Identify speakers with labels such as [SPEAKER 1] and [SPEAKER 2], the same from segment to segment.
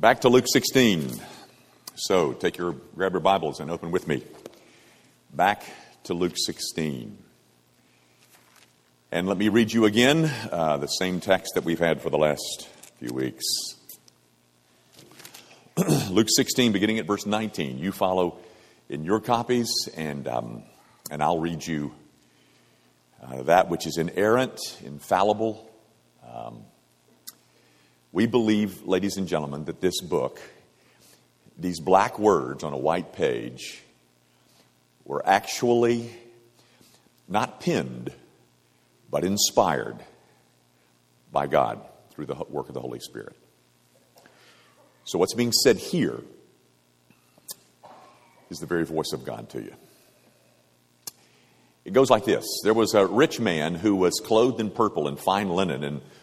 [SPEAKER 1] Back to Luke 16. So take your, grab your Bibles and open with me. Back to Luke 16. And let me read you again uh, the same text that we've had for the last few weeks. Luke 16, beginning at verse 19. You follow in your copies, and, um, and I'll read you uh, that which is inerrant, infallible. Um, we believe, ladies and gentlemen, that this book, these black words on a white page, were actually not penned, but inspired by God through the work of the Holy Spirit. So, what's being said here is the very voice of God to you. It goes like this There was a rich man who was clothed in purple and fine linen and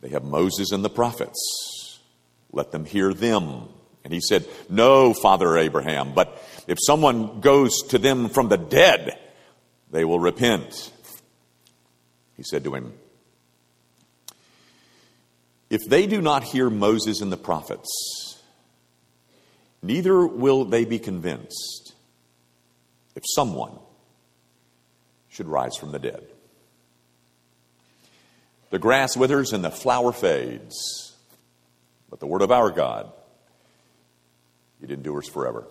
[SPEAKER 1] they have Moses and the prophets. Let them hear them. And he said, No, Father Abraham, but if someone goes to them from the dead, they will repent. He said to him, If they do not hear Moses and the prophets, neither will they be convinced if someone should rise from the dead. The grass withers and the flower fades, but the word of our God, it endures forever.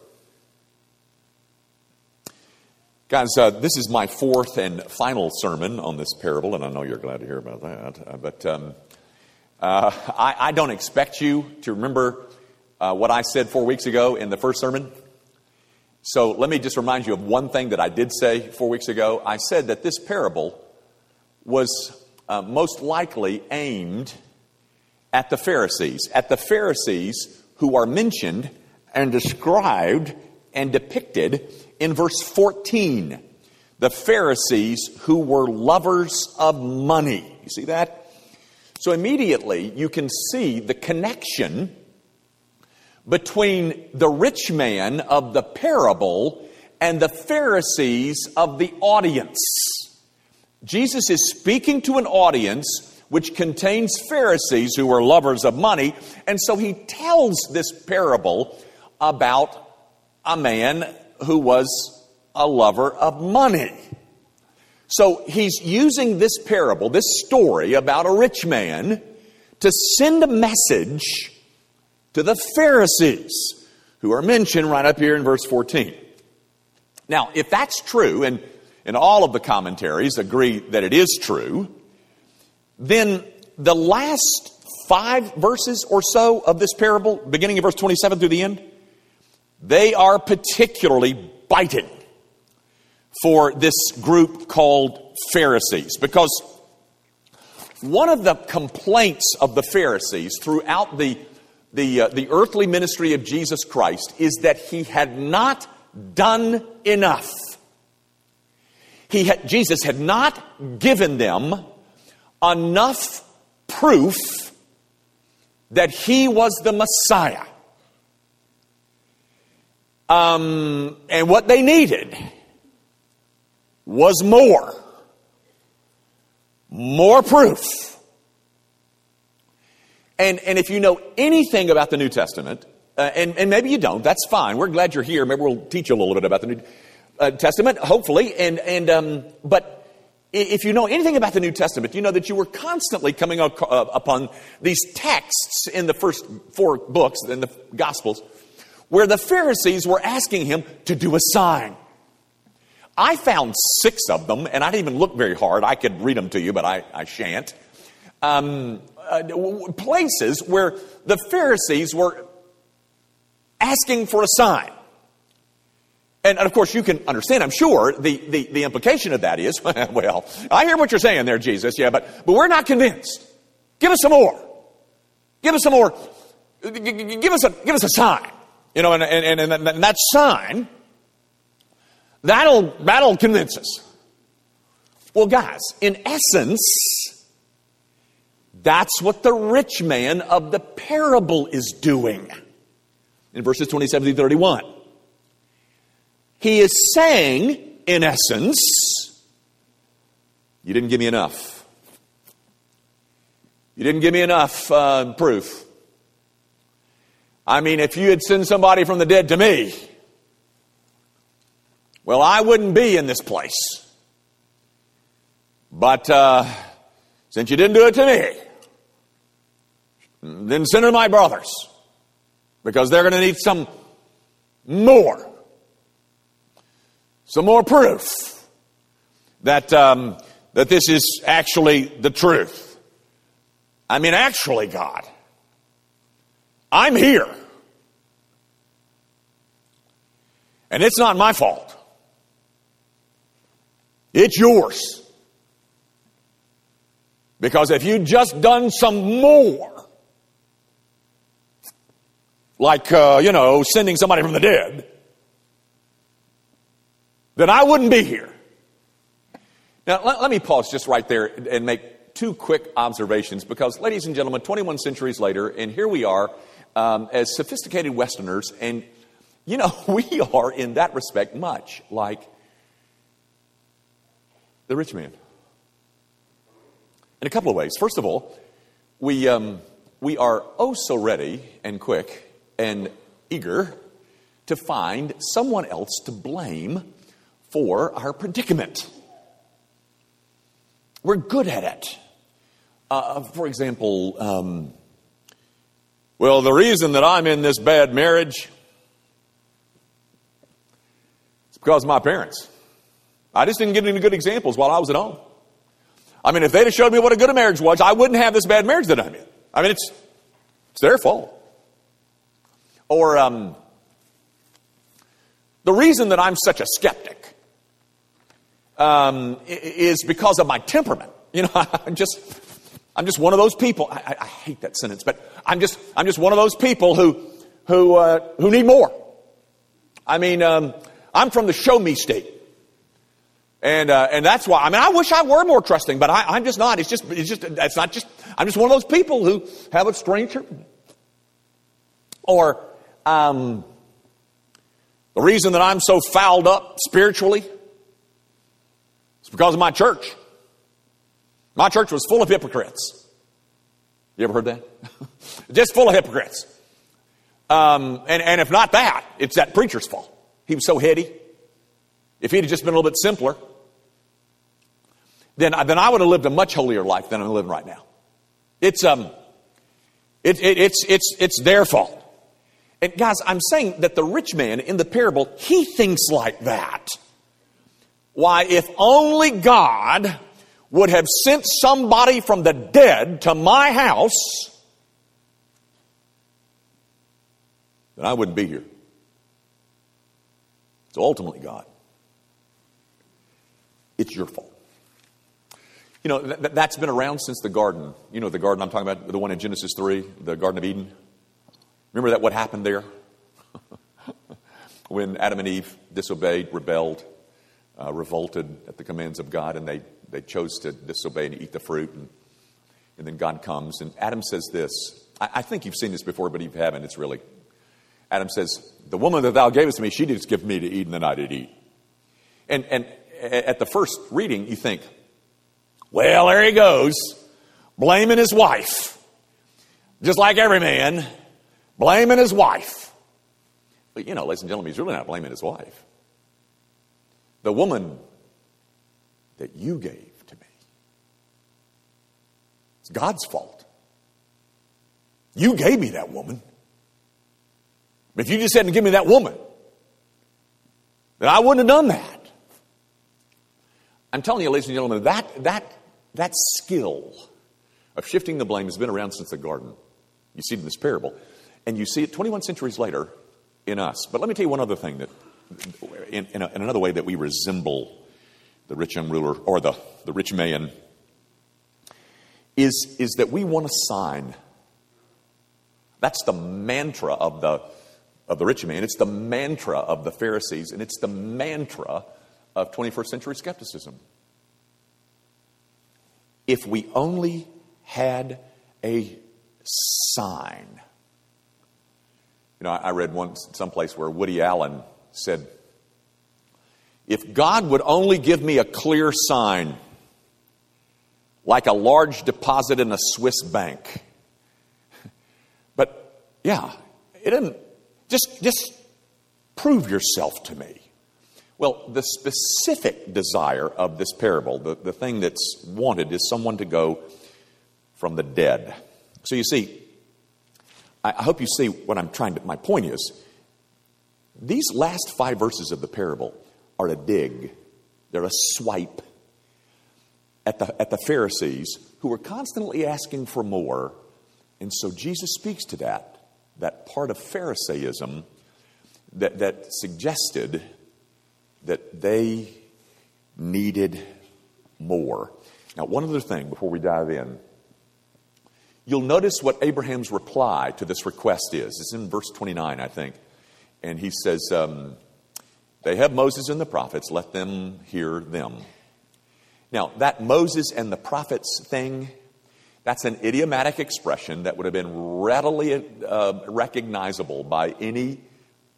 [SPEAKER 1] Guys, uh, this is my fourth and final sermon on this parable, and I know you're glad to hear about that. Uh, but um, uh, I, I, don't expect you to remember uh, what I said four weeks ago in the first sermon. So let me just remind you of one thing that I did say four weeks ago. I said that this parable was uh, most likely aimed at the Pharisees, at the Pharisees who are mentioned and described and depicted in verse 14. The Pharisees who were lovers of money. You see that? So immediately you can see the connection between the rich man of the parable and the Pharisees of the audience. Jesus is speaking to an audience which contains Pharisees who are lovers of money, and so he tells this parable about a man who was a lover of money. So he's using this parable, this story about a rich man, to send a message to the Pharisees who are mentioned right up here in verse 14. Now, if that's true, and and all of the commentaries agree that it is true, then the last five verses or so of this parable, beginning in verse 27 through the end, they are particularly biting for this group called Pharisees. Because one of the complaints of the Pharisees throughout the, the, uh, the earthly ministry of Jesus Christ is that he had not done enough he had, Jesus had not given them enough proof that he was the Messiah. Um, and what they needed was more. More proof. And, and if you know anything about the New Testament, uh, and, and maybe you don't, that's fine. We're glad you're here. Maybe we'll teach you a little bit about the New uh, Testament, hopefully. And, and, um, but if you know anything about the New Testament, you know that you were constantly coming up, uh, upon these texts in the first four books, in the Gospels, where the Pharisees were asking him to do a sign. I found six of them, and I didn't even look very hard. I could read them to you, but I, I shan't. Um, uh, places where the Pharisees were asking for a sign. And, of course, you can understand, I'm sure, the, the, the implication of that is, well, I hear what you're saying there, Jesus, yeah, but, but we're not convinced. Give us some more. Give us some more. Give us a, give us a sign. You know, and, and, and, and that sign, that'll, that'll convince us. Well, guys, in essence, that's what the rich man of the parable is doing. In verses 27 through 31. He is saying, in essence, you didn't give me enough. You didn't give me enough uh, proof. I mean, if you had sent somebody from the dead to me, well, I wouldn't be in this place. But uh, since you didn't do it to me, then send it to my brothers because they're going to need some more some more proof that, um, that this is actually the truth. I mean, actually, God, I'm here. And it's not my fault. It's yours. Because if you'd just done some more, like, uh, you know, sending somebody from the dead, then I wouldn't be here. Now, let, let me pause just right there and make two quick observations because, ladies and gentlemen, 21 centuries later, and here we are um, as sophisticated Westerners, and you know, we are in that respect much like the rich man. In a couple of ways. First of all, we, um, we are oh so ready and quick and eager to find someone else to blame for our predicament. We're good at it. Uh, for example, um, well, the reason that I'm in this bad marriage is because of my parents. I just didn't get any good examples while I was at home. I mean, if they'd have showed me what a good marriage was, I wouldn't have this bad marriage that I'm in. I mean, it's, it's their fault. Or um, the reason that I'm such a skeptic um, is because of my temperament. You know, I'm just, I'm just one of those people. I, I, hate that sentence, but I'm just, I'm just one of those people who, who, uh, who need more. I mean, um, I'm from the show me state. And, uh, and that's why, I mean, I wish I were more trusting, but I, am just not. It's just, it's just, it's not just, I'm just one of those people who have a strange, or, um, the reason that I'm so fouled up spiritually it's because of my church. My church was full of hypocrites. You ever heard that? Just full of hypocrites. Um, and, and if not that, it's that preacher's fault. He was so heady. If he'd have just been a little bit simpler, then, then I would have lived a much holier life than I'm living right now. It's, um, it, it, it's, it's, it's their fault. And guys, I'm saying that the rich man in the parable, he thinks like that. Why, if only God would have sent somebody from the dead to my house, then I wouldn't be here. It's ultimately God. It's your fault. You know, th- that's been around since the garden. You know, the garden I'm talking about, the one in Genesis 3, the Garden of Eden. Remember that what happened there? when Adam and Eve disobeyed, rebelled, uh, revolted at the commands of God and they, they chose to disobey and eat the fruit. And, and then God comes. And Adam says this I, I think you've seen this before, but if you haven't, it's really. Adam says, The woman that thou gavest me, she did give me to eat, and then I did eat. And, and, at the first reading, you think, well, there he goes, blaming his wife. Just like every man, blaming his wife. But you know, ladies and gentlemen, he's really not blaming his wife. The woman that you gave to me. It's God's fault. You gave me that woman. But if you just hadn't given me that woman, then I wouldn't have done that. I'm telling you, ladies and gentlemen, that, that, that skill of shifting the blame has been around since the garden. You see it in this parable. And you see it 21 centuries later in us. But let me tell you one other thing that, in, in, a, in another way that we resemble the rich young ruler or the, the rich man, is, is that we want a sign. That's the mantra of the, of the rich man. It's the mantra of the Pharisees, and it's the mantra of 21st century skepticism. If we only had a sign. You know, I read once someplace where Woody Allen said, If God would only give me a clear sign, like a large deposit in a Swiss bank. But yeah, it didn't just just prove yourself to me. Well, the specific desire of this parable, the, the thing that's wanted, is someone to go from the dead. So you see, I, I hope you see what I'm trying to, my point is, these last five verses of the parable are a dig, they're a swipe at the, at the Pharisees who were constantly asking for more. And so Jesus speaks to that, that part of Pharisaism that, that suggested that they needed more. Now, one other thing before we dive in. You'll notice what Abraham's reply to this request is. It's in verse 29, I think. And he says, um, They have Moses and the prophets, let them hear them. Now, that Moses and the prophets thing, that's an idiomatic expression that would have been readily uh, recognizable by any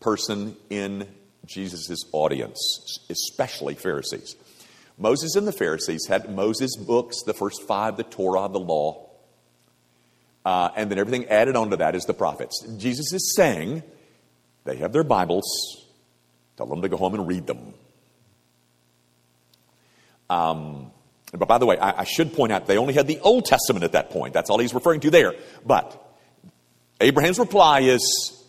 [SPEAKER 1] person in Jesus' audience, especially Pharisees. Moses and the Pharisees had Moses' books, the first five, the Torah, the law, uh, and then everything added onto that is the prophets. Jesus is saying they have their Bibles, tell them to go home and read them. Um, but by the way, I, I should point out they only had the Old Testament at that point. That's all he's referring to there. But Abraham's reply is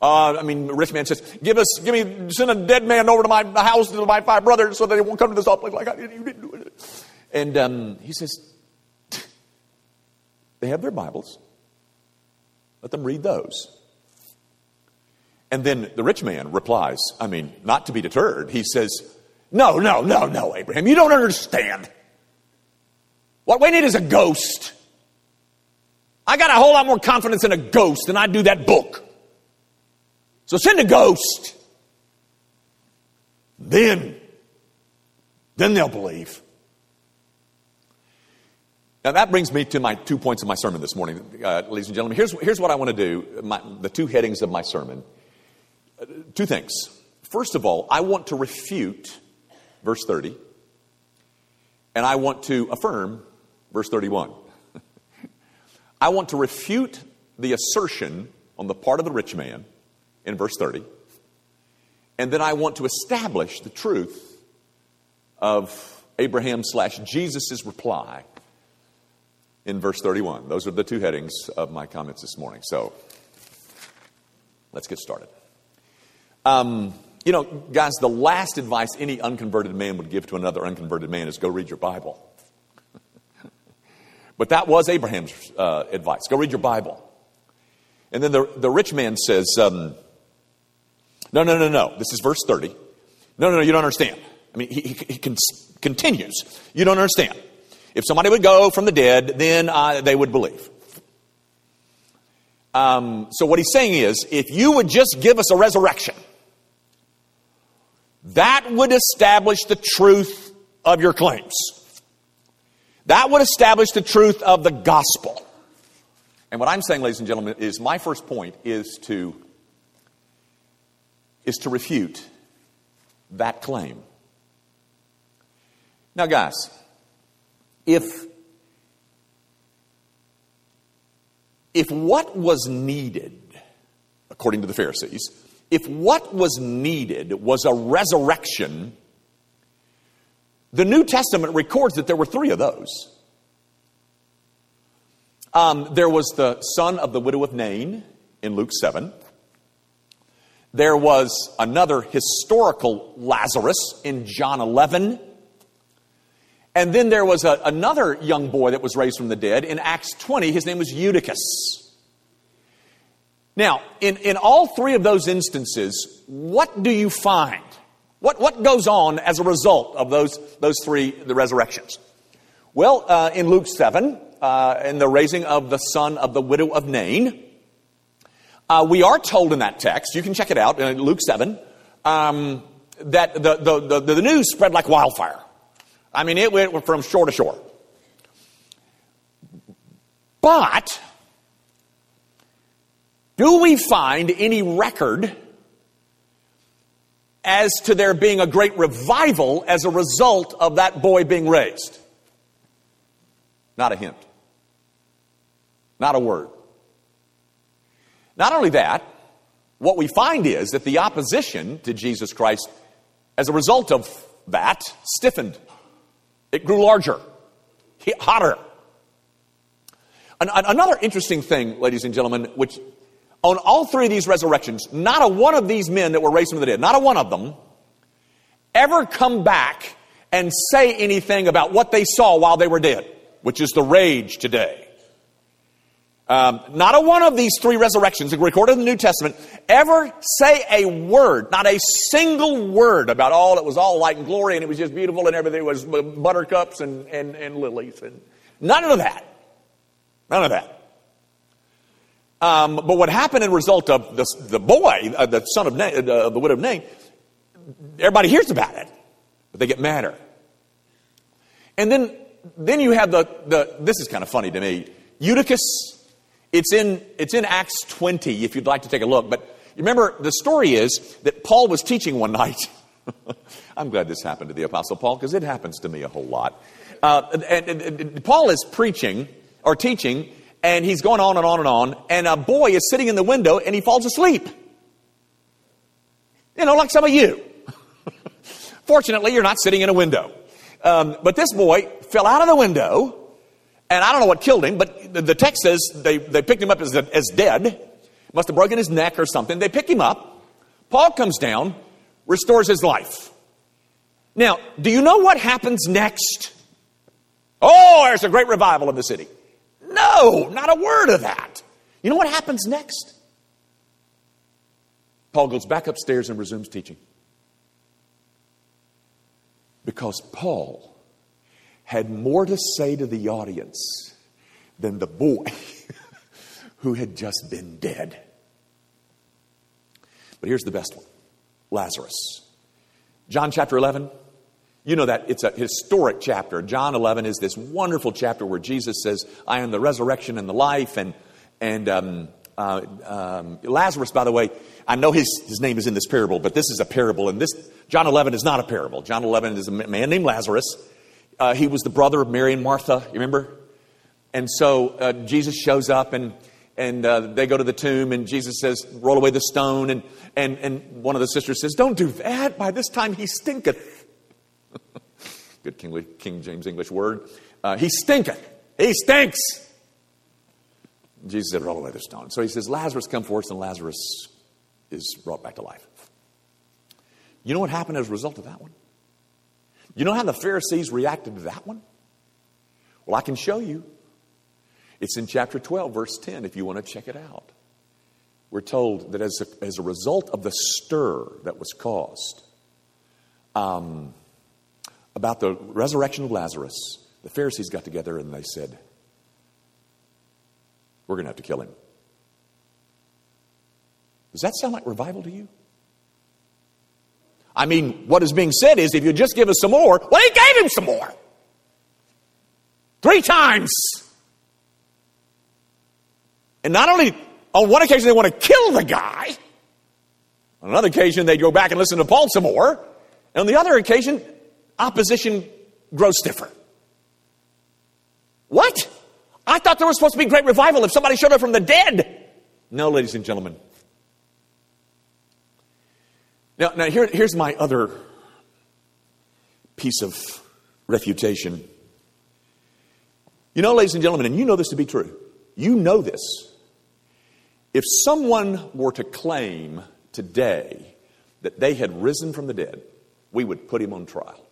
[SPEAKER 1] uh, I mean, rich man says, "Give us, give me, send a dead man over to my house to my five brothers, so that they won't come to this place like I did. You didn't do it." And um, he says, "They have their Bibles. Let them read those." And then the rich man replies, I mean, not to be deterred, he says, "No, no, no, no, Abraham, you don't understand. What we need is a ghost. I got a whole lot more confidence in a ghost than I do that book." So send a ghost. Then, then they'll believe. Now that brings me to my two points of my sermon this morning, uh, ladies and gentlemen. Here's, here's what I want to do, my, the two headings of my sermon. Two things. First of all, I want to refute verse 30, and I want to affirm verse 31. I want to refute the assertion on the part of the rich man in verse 30. And then I want to establish the truth of Abraham slash Jesus' reply in verse 31. Those are the two headings of my comments this morning. So let's get started. Um, you know, guys, the last advice any unconverted man would give to another unconverted man is go read your Bible. but that was Abraham's uh, advice go read your Bible. And then the, the rich man says, um, no, no, no, no. This is verse 30. No, no, no, you don't understand. I mean, he, he, he con- continues. You don't understand. If somebody would go from the dead, then uh, they would believe. Um, so, what he's saying is if you would just give us a resurrection, that would establish the truth of your claims. That would establish the truth of the gospel. And what I'm saying, ladies and gentlemen, is my first point is to is to refute that claim. Now, guys, if if what was needed, according to the Pharisees, if what was needed was a resurrection, the New Testament records that there were three of those. Um, there was the son of the widow of Nain in Luke 7. There was another historical Lazarus in John 11. And then there was a, another young boy that was raised from the dead in Acts 20. His name was Eutychus. Now, in, in all three of those instances, what do you find? What, what goes on as a result of those, those three, the resurrections? Well, uh, in Luke 7, uh, in the raising of the son of the widow of Nain, uh, we are told in that text, you can check it out in Luke 7, um, that the, the, the, the news spread like wildfire. I mean, it went from shore to shore. But, do we find any record as to there being a great revival as a result of that boy being raised? Not a hint. Not a word. Not only that, what we find is that the opposition to Jesus Christ, as a result of that, stiffened. It grew larger, hotter. another interesting thing, ladies and gentlemen, which on all three of these resurrections, not a one of these men that were raised from the dead, not a one of them, ever come back and say anything about what they saw while they were dead, which is the rage today. Um, not a one of these three resurrections recorded in the New Testament ever say a word, not a single word about all it was all light and glory and it was just beautiful and everything was buttercups and, and, and lilies and none of that. None of that. Um, but what happened in result of the, the boy, uh, the son of Na- uh, the widow of Nain, everybody hears about it, but they get madder. And then, then you have the, the this is kind of funny to me, Eutychus it's in, it's in Acts 20 if you'd like to take a look. But remember, the story is that Paul was teaching one night. I'm glad this happened to the Apostle Paul because it happens to me a whole lot. Uh, and, and, and, Paul is preaching or teaching, and he's going on and on and on, and a boy is sitting in the window and he falls asleep. You know, like some of you. Fortunately, you're not sitting in a window. Um, but this boy fell out of the window and I don't know what killed him, but the text says they, they picked him up as, as dead. Must have broken his neck or something. They pick him up. Paul comes down, restores his life. Now, do you know what happens next? Oh, there's a great revival in the city. No, not a word of that. You know what happens next? Paul goes back upstairs and resumes teaching. Because Paul had more to say to the audience than the boy who had just been dead. But here's the best one Lazarus. John chapter 11. You know that it's a historic chapter. John 11 is this wonderful chapter where Jesus says, I am the resurrection and the life. And, and um, uh, um, Lazarus, by the way, I know his, his name is in this parable, but this is a parable. And this, John 11 is not a parable. John 11 is a man named Lazarus uh, he was the brother of Mary and Martha, you remember? And so uh, Jesus shows up and, and uh, they go to the tomb and Jesus says, roll away the stone. And, and, and one of the sisters says, don't do that. By this time he stinketh. Good King, King, James English word. Uh, he stinketh. He stinks. Jesus said, roll away the stone. So he says, Lazarus come forth and Lazarus is brought back to life. You know what happened as a result of that one? You know how the Pharisees reacted to that one? Well, I can show you. It's in chapter 12, verse 10, if you want to check it out. We're told that as a, as a result of the stir that was caused um, about the resurrection of Lazarus, the Pharisees got together and they said, We're going to have to kill him. Does that sound like revival to you? I mean, what is being said is if you just give us some more, well, he gave him some more. Three times. And not only on one occasion they want to kill the guy, on another occasion they go back and listen to Paul some more, and on the other occasion, opposition grows stiffer. What? I thought there was supposed to be great revival if somebody showed up from the dead. No, ladies and gentlemen. Now, now here, here's my other piece of refutation. You know, ladies and gentlemen, and you know this to be true, you know this. If someone were to claim today that they had risen from the dead, we would put him on trial.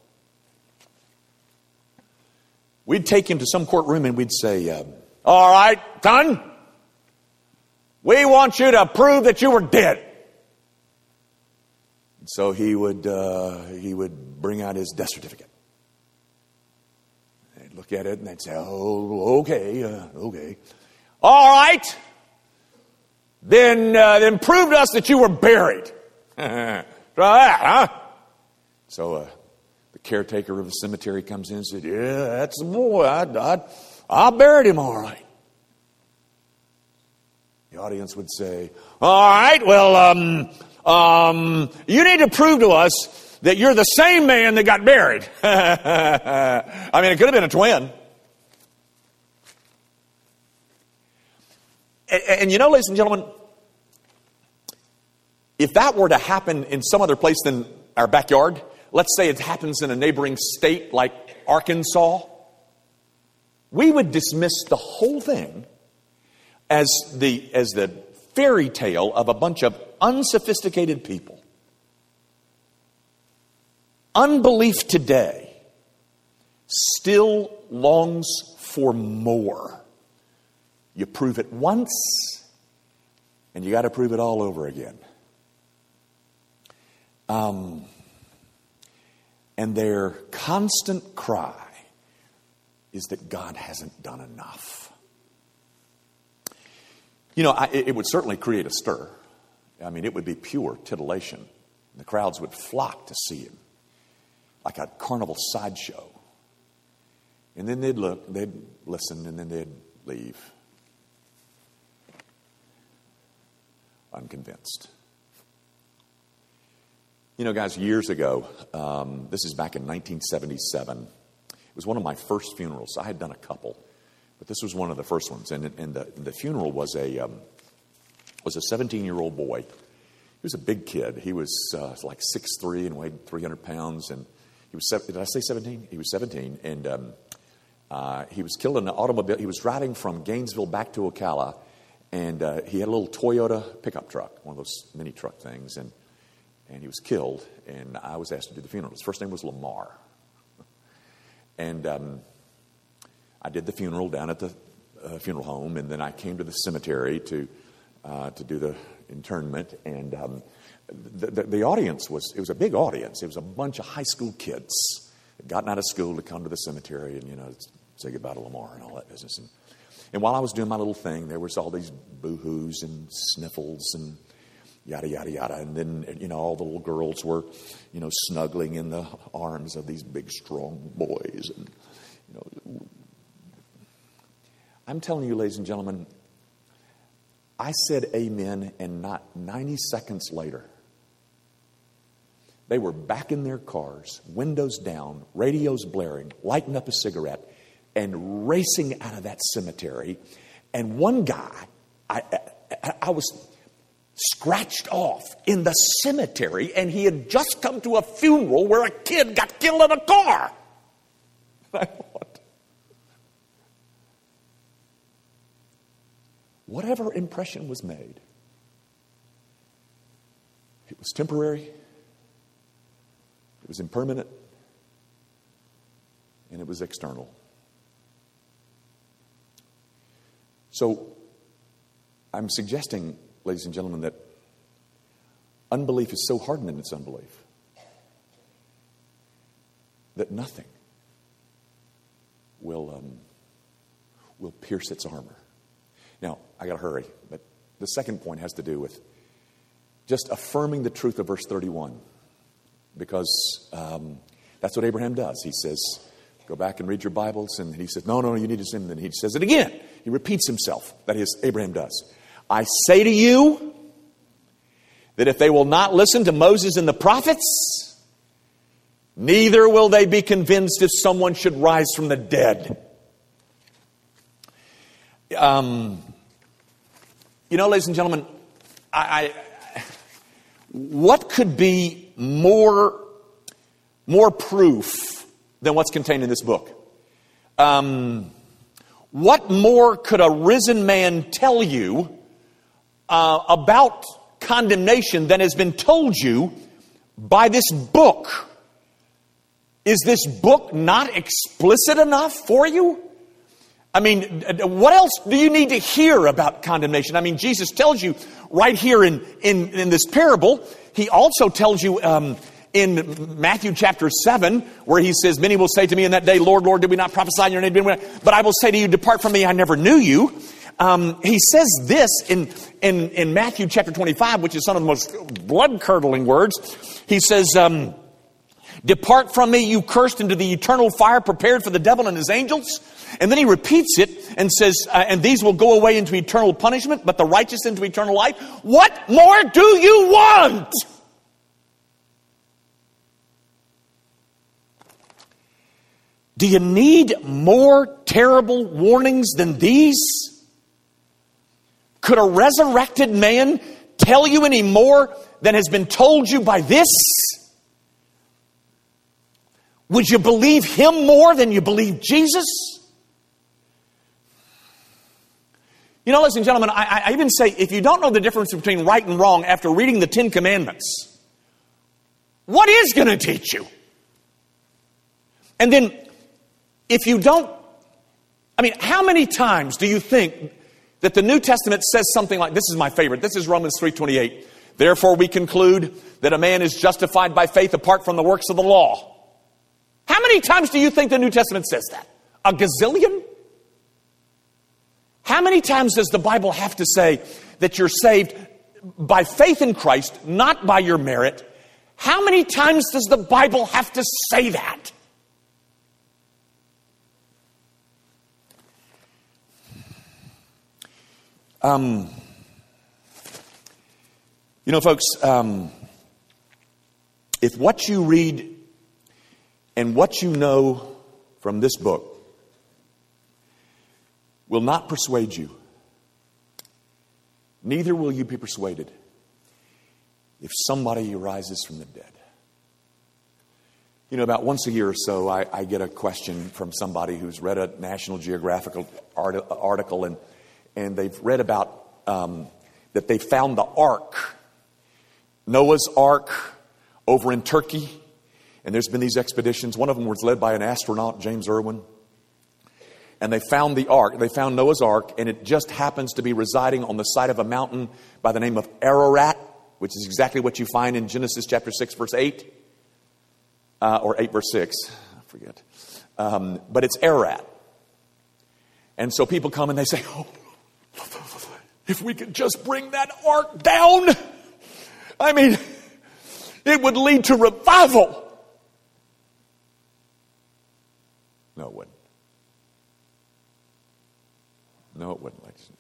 [SPEAKER 1] We'd take him to some courtroom and we'd say, uh, All right, son, we want you to prove that you were dead. So he would, uh, he would bring out his death certificate. They'd look at it and they'd say, Oh, okay, uh, okay. All right. Then, uh, then prove to us that you were buried. Try that, huh? So uh, caretaker of the cemetery comes in and said, Yeah, that's the boy. I, I, I buried him all right. The audience would say, All right, well, um, um, you need to prove to us that you're the same man that got buried. I mean, it could have been a twin. And, and, you know, ladies and gentlemen, if that were to happen in some other place than our backyard, let's say it happens in a neighboring state like Arkansas, we would dismiss the whole thing as the, as the fairy tale of a bunch of unsophisticated people. Unbelief today still longs for more. You prove it once, and you got to prove it all over again. Um, and their constant cry is that God hasn't done enough. You know, I, it would certainly create a stir. I mean, it would be pure titillation. The crowds would flock to see him, like a carnival sideshow. And then they'd look, they'd listen, and then they'd leave. Unconvinced. You know, guys, years ago, um, this is back in 1977, it was one of my first funerals. I had done a couple, but this was one of the first ones. And, and the, the funeral was a, um, was a 17 year old boy. He was a big kid. He was uh, like 6'3 and weighed 300 pounds. And he was, did I say 17? He was 17. And um, uh, he was killed in an automobile. He was riding from Gainesville back to Ocala. And uh, he had a little Toyota pickup truck, one of those mini truck things. And and he was killed, and I was asked to do the funeral. His first name was Lamar. And um, I did the funeral down at the uh, funeral home, and then I came to the cemetery to, uh, to do the internment. And um, the, the, the, audience was, it was a big audience. It was a bunch of high school kids gotten out of school to come to the cemetery and, you know, say goodbye to Lamar and all that business. And, and while I was doing my little thing, there was all these boo-hoos and sniffles and yada, yada, yada. And then, you know, all the little girls were, you know, snuggling in the arms of these big, strong boys. And, you know, I'm telling you, ladies and gentlemen, I said amen, and not 90 seconds later, they were back in their cars, windows down, radios blaring, lighting up a cigarette, and racing out of that cemetery. And one guy, I, I, I was scratched off in the cemetery, and he had just come to a funeral where a kid got killed in a car. I thought, whatever impression was made, it was temporary, it was impermanent, and it was external. So, I'm suggesting ladies and gentlemen, that unbelief is so hardened in its unbelief that nothing will, um, will pierce its armor. Now, I got to hurry, but the second point has to do with just affirming the truth of verse 31 because um, that's what Abraham does. He says, Go back and read your Bibles. And he says, No, no, no, you need to sin. And then he says it again. He repeats himself. That is, Abraham does. I say to you that if they will not listen to Moses and the prophets, Neither will they be convinced if someone should rise from the dead. Um, you know, ladies and gentlemen, I, I, what could be more, more proof than what's contained in this book? Um, what more could a risen man tell you uh, about condemnation than has been told you by this book? Is this book not explicit enough for you? I mean, what else do you need to hear about condemnation? I mean, Jesus tells you right here in, in, in this parable. He also tells you um, in Matthew chapter 7, where he says, Many will say to me in that day, Lord, Lord, did we not prophesy in your name? But I will say to you, Depart from me, I never knew you. Um, he says this in, in, in Matthew chapter 25, which is some of the most blood curdling words. He says, um, Depart from me, you cursed, into the eternal fire prepared for the devil and his angels. And then he repeats it and says, uh, And these will go away into eternal punishment, but the righteous into eternal life. What more do you want? Do you need more terrible warnings than these? Could a resurrected man tell you any more than has been told you by this? Would you believe him more than you believe Jesus? You know, ladies and gentlemen, I, I, even say if you don't know the difference between right and wrong after reading the Ten Commandments, what is going to teach you? And then, if you don't, I mean, how many times do you think that the New Testament says something like this is my favorite. This is Romans 3:28. Therefore we conclude that a man is justified by faith apart from the works of the law. How many times do you think the New Testament says that? A gazillion? How many times does the Bible have to say that you're saved by faith in Christ, not by your merit? How many times does the Bible have to say that? Um, you know, folks, um, if what you read and what you know from this book will not persuade you, neither will you be persuaded if somebody rises from the dead. You know, about once a year or so, I, I get a question from somebody who's read a National Geographic article and, and they've read about um, that they found the ark, Noah's ark, over in Turkey and there's been these expeditions. One of them was led by an astronaut, James Irwin. And they found the ark. They found Noah's ark, and it just happens to be residing on the side of a mountain by the name of Ararat, which is exactly what you find in Genesis chapter 6, verse 8, uh, or 8, verse 6. I forget. Um, but it's Ararat. And so people come and they say, Oh, if we could just bring that ark down, I mean, it would lead to revival. No, it wouldn't. No, it wouldn't, ladies.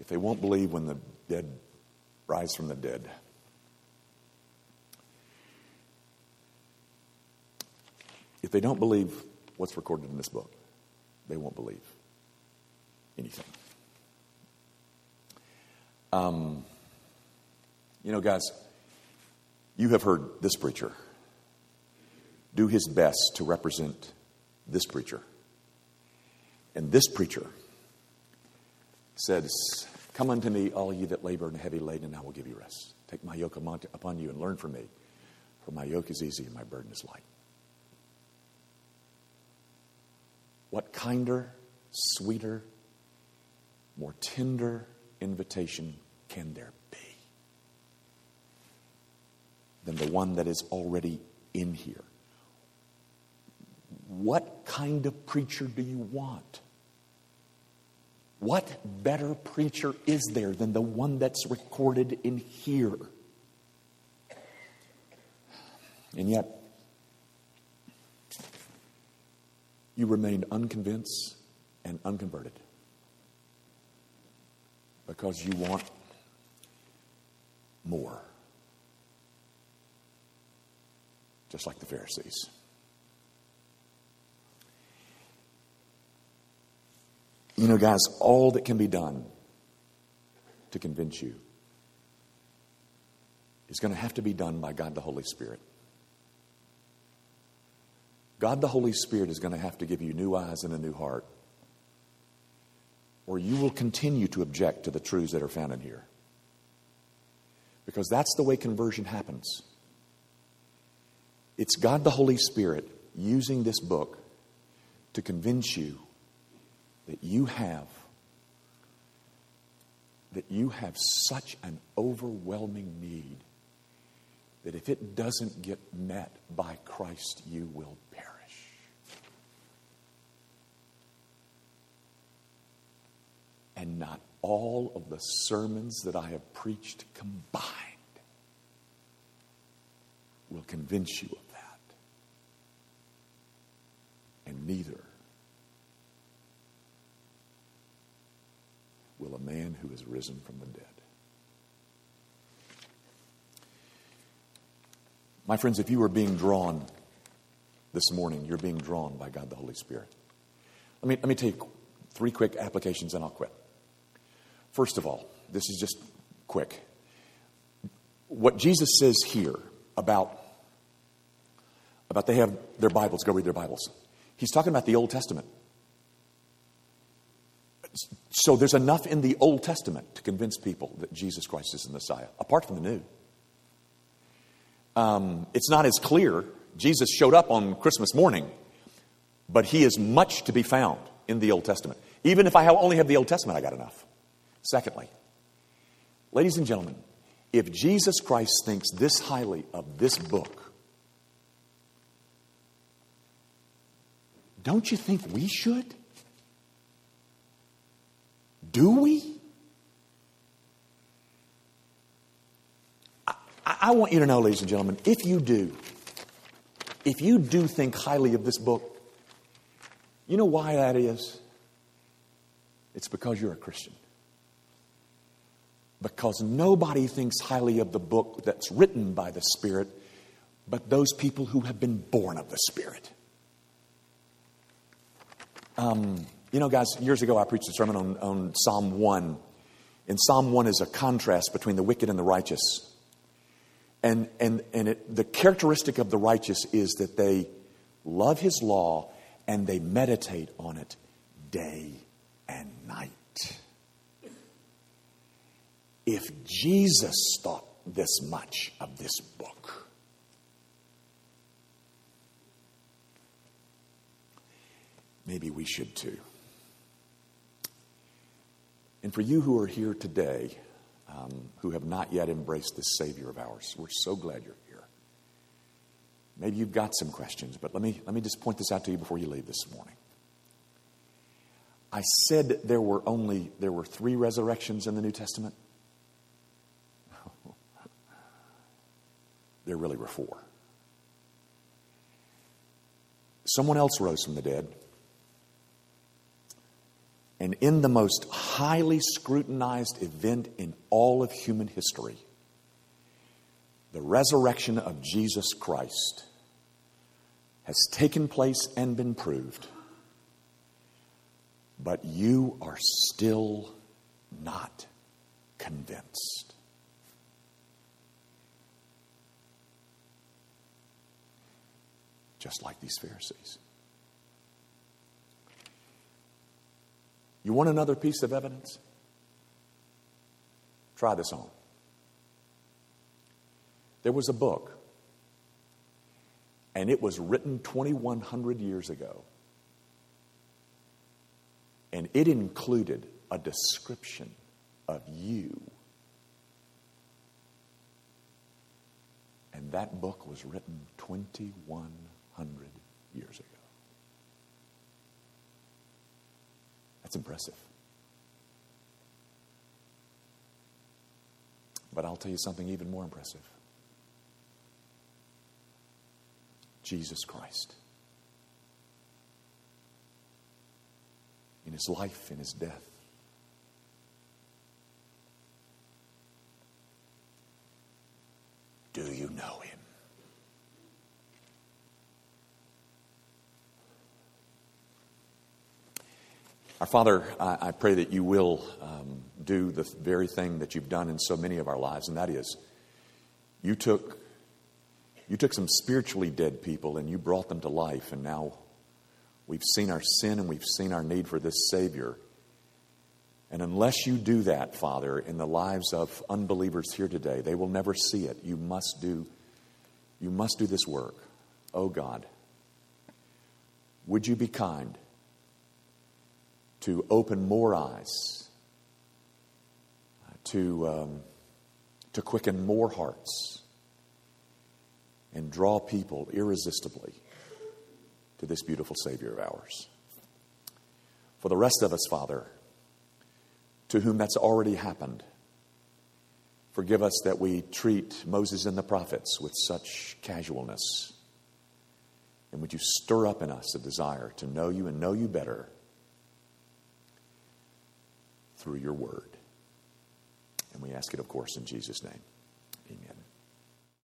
[SPEAKER 1] If they won't believe when the dead rise from the dead, if they don't believe what's recorded in this book, they won't believe anything. Um, you know, guys, you have heard this preacher do his best to represent this preacher. And this preacher says, Come unto me, all ye that labor and heavy laden, and I will give you rest. Take my yoke upon you and learn from me, for my yoke is easy and my burden is light. What kinder, sweeter, more tender invitation can there be than the one that is already in here? What kind of preacher do you want? What better preacher is there than the one that's recorded in here? And yet, you remained unconvinced and unconverted because you want more. just like the Pharisees. You know, guys, all that can be done to convince you is going to have to be done by God the Holy Spirit. God the Holy Spirit is going to have to give you new eyes and a new heart, or you will continue to object to the truths that are found in here. Because that's the way conversion happens. It's God the Holy Spirit using this book to convince you that you have that you have such an overwhelming need that if it doesn't get met by Christ, you will perish. And not all of the sermons that I have preached combined will convince you of that. And neither will a man who has risen from the dead. My friends, if you are being drawn this morning, you're being drawn by God the Holy Spirit. Let me, let me take three quick applications and I'll quit. First of all, this is just quick. What Jesus says here about, about they have their Bibles, go read their Bibles. He's talking about the Old Testament. So there's enough in the Old Testament to convince people that Jesus Christ is the Messiah, apart from the New. Um, it's not as clear. Jesus showed up on Christmas morning, but he is much to be found in the Old Testament. Even if I only have the Old Testament, I got enough. Secondly, ladies and gentlemen, if Jesus Christ thinks this highly of this book, don't you think we should? Do we? I, I, want you to know, ladies and gentlemen, if you do, if you do think highly of this book, you know why that is? It's because you're a Christian. Because nobody thinks highly of the book that's written by the Spirit, but those people who have been born of the Spirit. Um, you know, guys, years ago I preached a sermon on, on Psalm 1. And Psalm 1 is a contrast between the wicked and the righteous. And, and, and it, the characteristic of the righteous is that they love his law and they meditate on it day and night. If Jesus thought this much of this book, maybe we should too. And for you who are here today, um, who have not yet embraced this Savior of ours, we're so glad you're here. Maybe you've got some questions, but let me, let me just point this out to you before you leave this morning. I said there were only there were three resurrections in the New Testament. There really were four. Someone else rose from the dead. And in the most highly scrutinized event in all of human history, the resurrection of Jesus Christ has taken place and been proved, but you are still not convinced. Just like these Pharisees. You want another piece of evidence? Try this on. There was a book, and it was written 2,100 years ago. And it included a description of you. And that book was written 2,100 years ago. That's impressive. But I'll tell you something even more impressive Jesus Christ. In his life, in his death. Do you know him? Our Father, I, I pray that you will um, do the very thing that you've done in so many of our lives, and that is you took, you took some spiritually dead people and you brought them to life, and now we've seen our sin and we've seen our need for this Savior. And unless you do that, Father, in the lives of unbelievers here today, they will never see it. You must do, you must do this work. Oh God, would you be kind? To open more eyes, to, um, to quicken more hearts, and draw people irresistibly to this beautiful Savior of ours. For the rest of us, Father, to whom that's already happened, forgive us that we treat Moses and the prophets with such casualness. And would you stir up in us a desire to know you and know you better? Through your word. And we ask it, of course, in Jesus' name.